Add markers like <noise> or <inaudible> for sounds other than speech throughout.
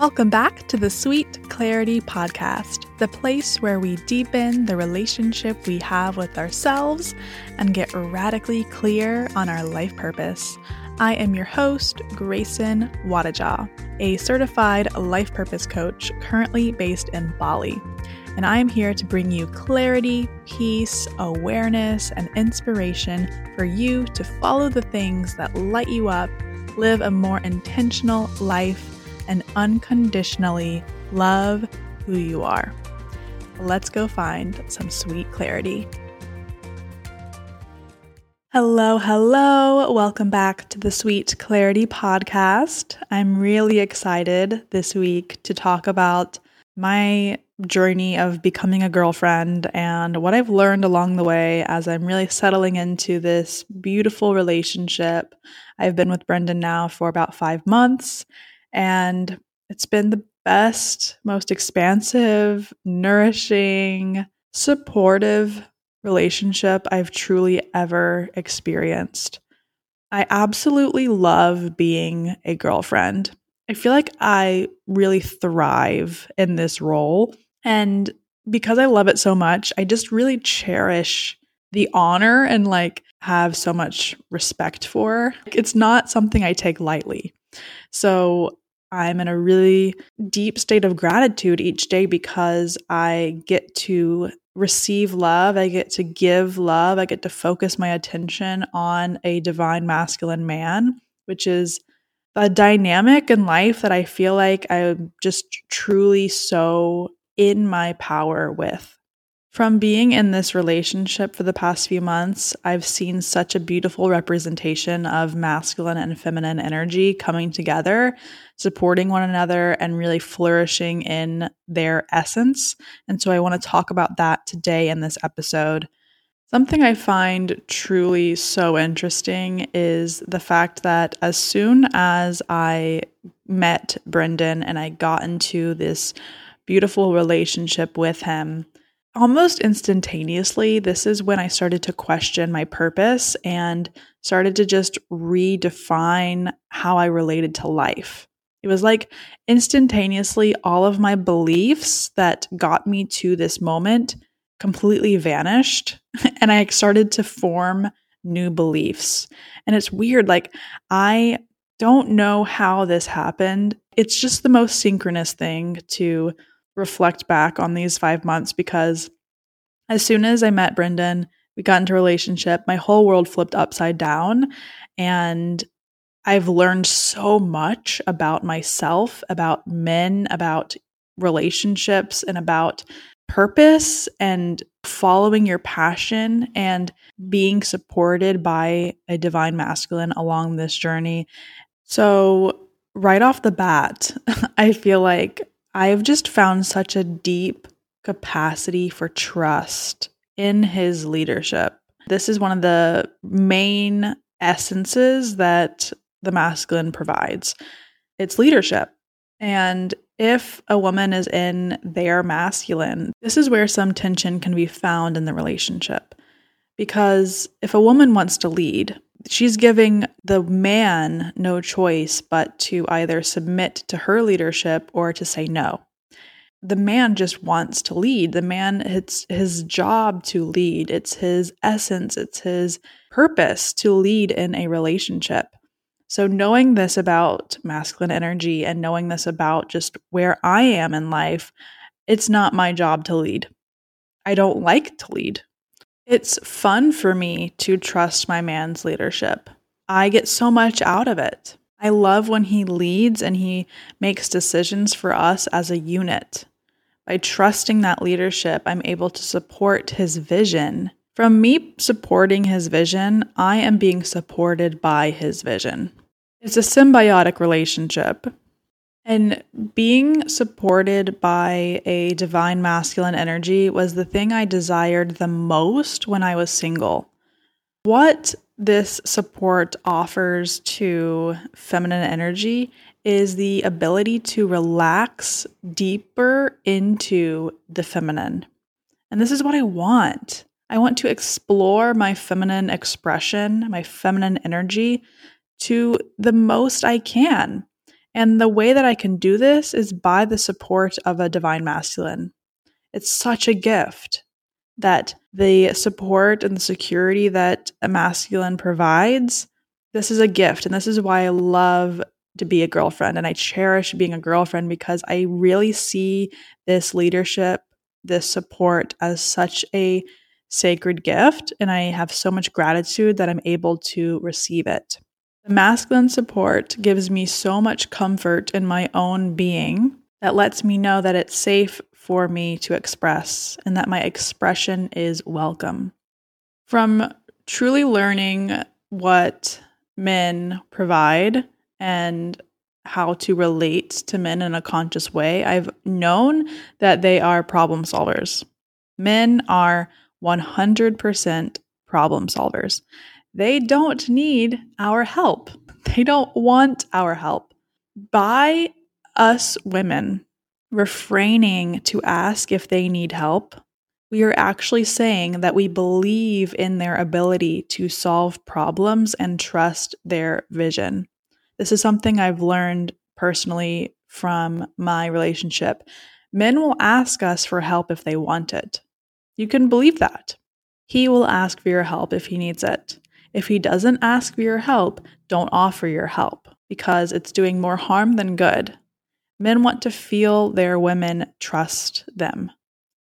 Welcome back to the Sweet Clarity Podcast, the place where we deepen the relationship we have with ourselves and get radically clear on our life purpose. I am your host, Grayson Wadajaw, a certified life purpose coach currently based in Bali. And I am here to bring you clarity, peace, awareness, and inspiration for you to follow the things that light you up, live a more intentional life and unconditionally love who you are. Let's go find some sweet clarity. Hello, hello. Welcome back to the Sweet Clarity Podcast. I'm really excited this week to talk about my journey of becoming a girlfriend and what I've learned along the way as I'm really settling into this beautiful relationship. I've been with Brendan now for about five months, and it's been the best, most expansive, nourishing, supportive relationship I've truly ever experienced. I absolutely love being a girlfriend. I feel like I really thrive in this role. And because I love it so much, I just really cherish the honor and like have so much respect for. It's not something I take lightly. So I'm in a really deep state of gratitude each day because I get to receive love. I get to give love. I get to focus my attention on a divine masculine man, which is a dynamic in life that I feel like I'm just truly so in my power with. From being in this relationship for the past few months, I've seen such a beautiful representation of masculine and feminine energy coming together, supporting one another, and really flourishing in their essence. And so I want to talk about that today in this episode. Something I find truly so interesting is the fact that as soon as I met Brendan and I got into this beautiful relationship with him, almost instantaneously, this is when I started to question my purpose and started to just redefine how I related to life. It was like instantaneously, all of my beliefs that got me to this moment completely vanished. <laughs> And I started to form new beliefs. And it's weird. Like, I don't know how this happened. It's just the most synchronous thing to reflect back on these five months because as soon as I met Brendan, we got into a relationship, my whole world flipped upside down. And I've learned so much about myself, about men, about relationships, and about purpose and following your passion and being supported by a divine masculine along this journey. So, right off the bat, <laughs> I feel like I've just found such a deep capacity for trust in his leadership. This is one of the main essences that the masculine provides it's leadership. And if a woman is in their masculine, this is where some tension can be found in the relationship. Because if a woman wants to lead, she's giving the man no choice but to either submit to her leadership or to say no. The man just wants to lead. The man, it's his job to lead. It's his essence, it's his purpose to lead in a relationship. So, knowing this about masculine energy and knowing this about just where I am in life, it's not my job to lead. I don't like to lead. It's fun for me to trust my man's leadership. I get so much out of it. I love when he leads and he makes decisions for us as a unit. By trusting that leadership, I'm able to support his vision. From me supporting his vision, I am being supported by his vision. It's a symbiotic relationship. And being supported by a divine masculine energy was the thing I desired the most when I was single. What this support offers to feminine energy is the ability to relax deeper into the feminine. And this is what I want. I want to explore my feminine expression, my feminine energy to the most I can. And the way that I can do this is by the support of a divine masculine. It's such a gift that the support and the security that a masculine provides, this is a gift. And this is why I love to be a girlfriend and I cherish being a girlfriend because I really see this leadership, this support as such a sacred gift. And I have so much gratitude that I'm able to receive it. The masculine support gives me so much comfort in my own being that lets me know that it's safe for me to express and that my expression is welcome. From truly learning what men provide and how to relate to men in a conscious way, I've known that they are problem solvers. Men are 100% problem solvers. They don't need our help. They don't want our help. By us women refraining to ask if they need help, we are actually saying that we believe in their ability to solve problems and trust their vision. This is something I've learned personally from my relationship. Men will ask us for help if they want it. You can believe that. He will ask for your help if he needs it. If he doesn't ask for your help, don't offer your help because it's doing more harm than good. Men want to feel their women trust them.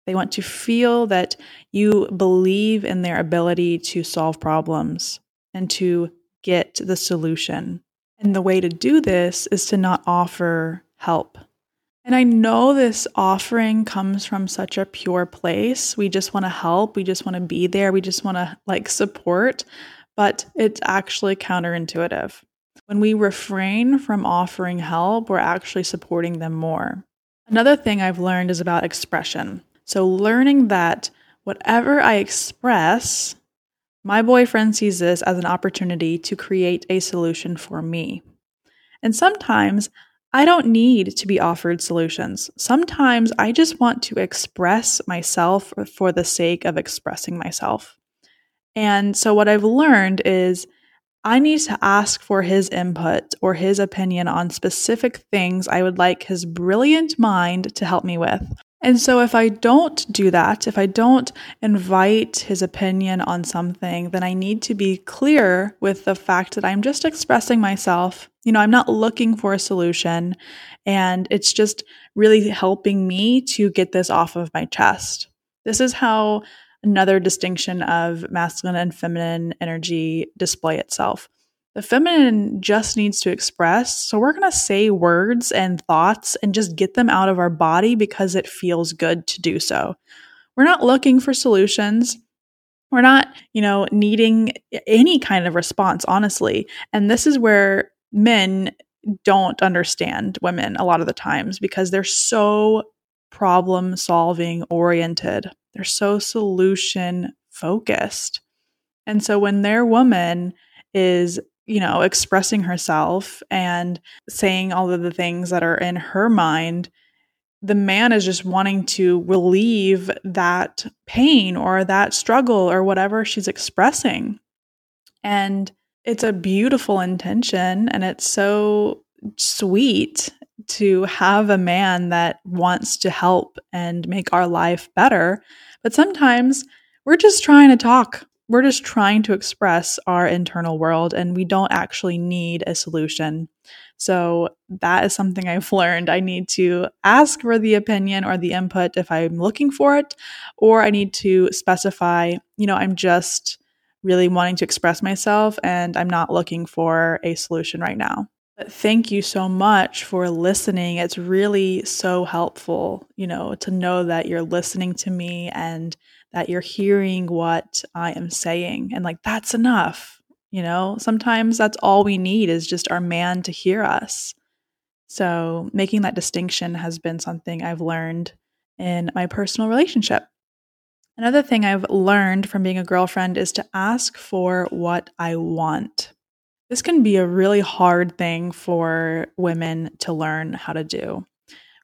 They want to feel that you believe in their ability to solve problems and to get the solution. And the way to do this is to not offer help. And I know this offering comes from such a pure place. We just want to help. We just want to be there. We just want to like support, but it's actually counterintuitive. When we refrain from offering help, we're actually supporting them more. Another thing I've learned is about expression. So, learning that whatever I express, my boyfriend sees this as an opportunity to create a solution for me. And sometimes I don't need to be offered solutions. Sometimes I just want to express myself for the sake of expressing myself. And so, what I've learned is I need to ask for his input or his opinion on specific things I would like his brilliant mind to help me with. And so, if I don't do that, if I don't invite his opinion on something, then I need to be clear with the fact that I'm just expressing myself. You know, I'm not looking for a solution, and it's just really helping me to get this off of my chest. This is how another distinction of masculine and feminine energy display itself. The feminine just needs to express. So we're going to say words and thoughts and just get them out of our body because it feels good to do so. We're not looking for solutions. We're not, you know, needing any kind of response, honestly. And this is where men don't understand women a lot of the times because they're so problem solving oriented. They're so solution focused. And so when their woman is, you know, expressing herself and saying all of the things that are in her mind, the man is just wanting to relieve that pain or that struggle or whatever she's expressing. And it's a beautiful intention and it's so sweet to have a man that wants to help and make our life better. But sometimes we're just trying to talk. We're just trying to express our internal world, and we don't actually need a solution. So, that is something I've <laughs> learned. I need to ask for the opinion or the input if I'm looking for it, or I need to specify, you know, I'm just really wanting to express myself and I'm not looking for a solution right now. Thank you so much for listening. It's really so helpful, you know, to know that you're listening to me and that you're hearing what I am saying. And like, that's enough. You know, sometimes that's all we need is just our man to hear us. So, making that distinction has been something I've learned in my personal relationship. Another thing I've learned from being a girlfriend is to ask for what I want. This can be a really hard thing for women to learn how to do.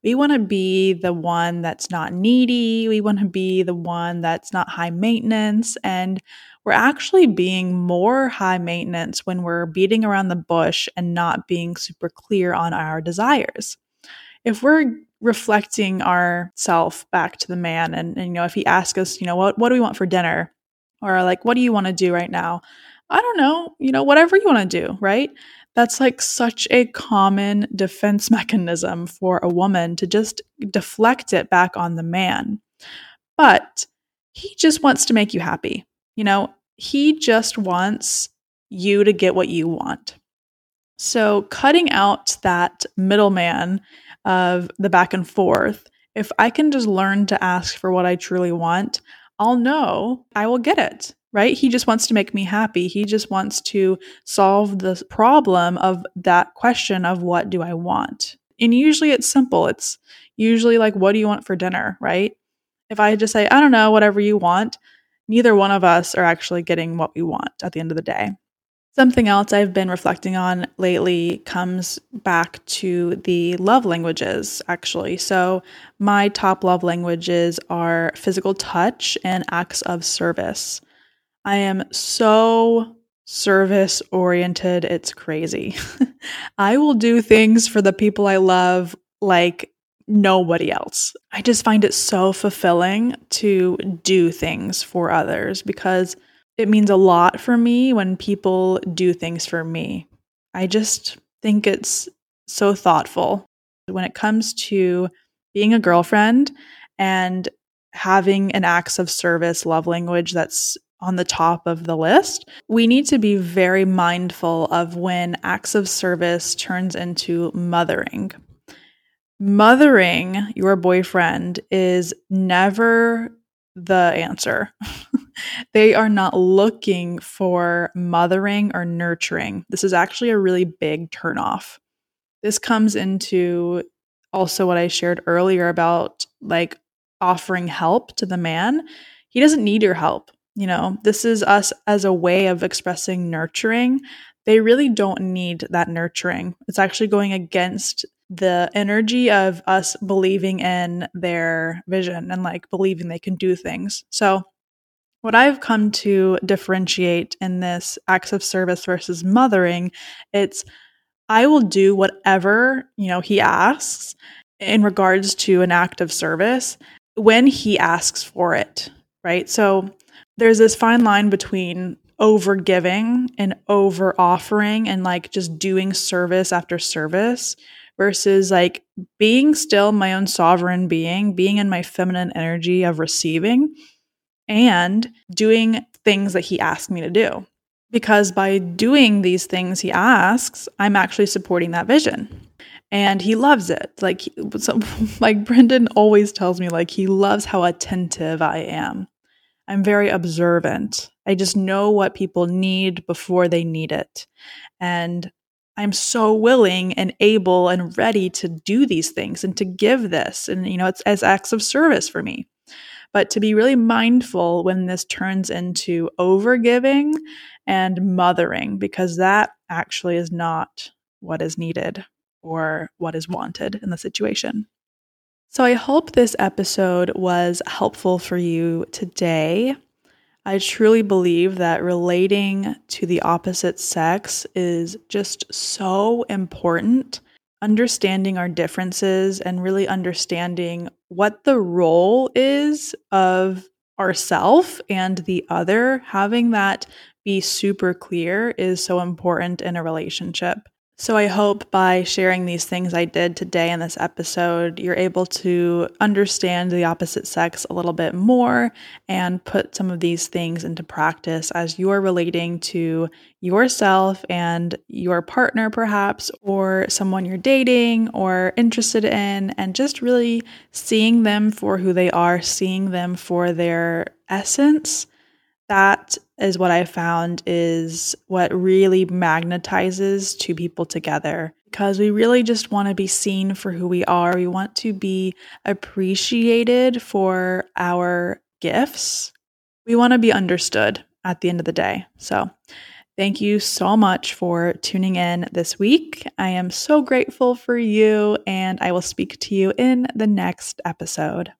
We want to be the one that's not needy. We want to be the one that's not high maintenance. And we're actually being more high maintenance when we're beating around the bush and not being super clear on our desires. If we're reflecting our self back to the man and, and you know if he asks us you know what what do we want for dinner or like what do you want to do right now i don't know you know whatever you want to do right? That's like such a common defense <laughs> mechanism for a woman to just deflect it back on the man. But he just wants to make you happy you know? He just wants you to get what you want. So cutting out that middleman of the back and forth, if I can just learn to ask for what I truly want, I'll know I will get it, right? He just wants to make me happy. He just wants to solve the problem of that question of what do I want? And usually it's simple. It's usually like, what do you want for dinner, right? If I just say, I don't know, whatever you want, neither one of us are actually getting what we want at the end of the day. Something else I've been reflecting on lately comes back to the love languages, actually. So, my top love languages are physical touch and acts of service. I am so service oriented, it's crazy. <laughs> I will do things for the people I love like nobody else. I just find it so fulfilling to do things for others because it means a lot for me when people do things for me. I just think it's so thoughtful when it comes to being a girlfriend and having an acts of service love language that's on the top of the list. We need to be very mindful of when acts of service turns into mothering. Mothering your boyfriend is never the answer. <laughs> they are not looking for mothering or nurturing. This is actually a really big turnoff. This comes into also what I shared earlier about like offering help to the man. He doesn't need your help. You know, this is us as a way of expressing nurturing. They really don't need that nurturing. It's actually going against the energy of us believing in their vision and like believing they can do things. So, what I've come to differentiate in this acts of service versus mothering, it's I will do whatever, you know, he asks in regards to an act of service when he asks for it, right? So there's this fine line between over giving and over offering and like just doing service after service versus like being still my own sovereign being, being in my feminine energy of receiving and doing things that he asked me to do. Because by doing these things he asks, I'm actually supporting that vision. And he loves it. Like so, <laughs> like Brendan always tells me like he loves how attentive I am. I'm very observant. I just know what people need before they need it. And I'm so willing and able and ready to do these things and to give this. And, you know, it's as acts of service for me. But to be really mindful when this turns into overgiving and mothering, because that actually is not what is needed or what is wanted in the situation. So I hope this episode was helpful for you today. I truly believe that relating to the opposite sex is just so important. Understanding our differences and really understanding what the role is of ourself and the other, having that be super clear is so important in a relationship. So, I hope by sharing these things I did today in this episode, you're able to understand the opposite sex a little bit more and put some of these things into practice as you're relating to yourself and your partner, perhaps, or someone you're dating or interested in, and just really seeing them for who they are, seeing them for their essence that is what I found is what really magnetizes two people together because we really just want to be seen for who we are. We want to be appreciated for our gifts. We want to be understood at the end of the day. So, thank you so much for tuning in this week. I am so grateful for you, and I will speak to you in the next episode.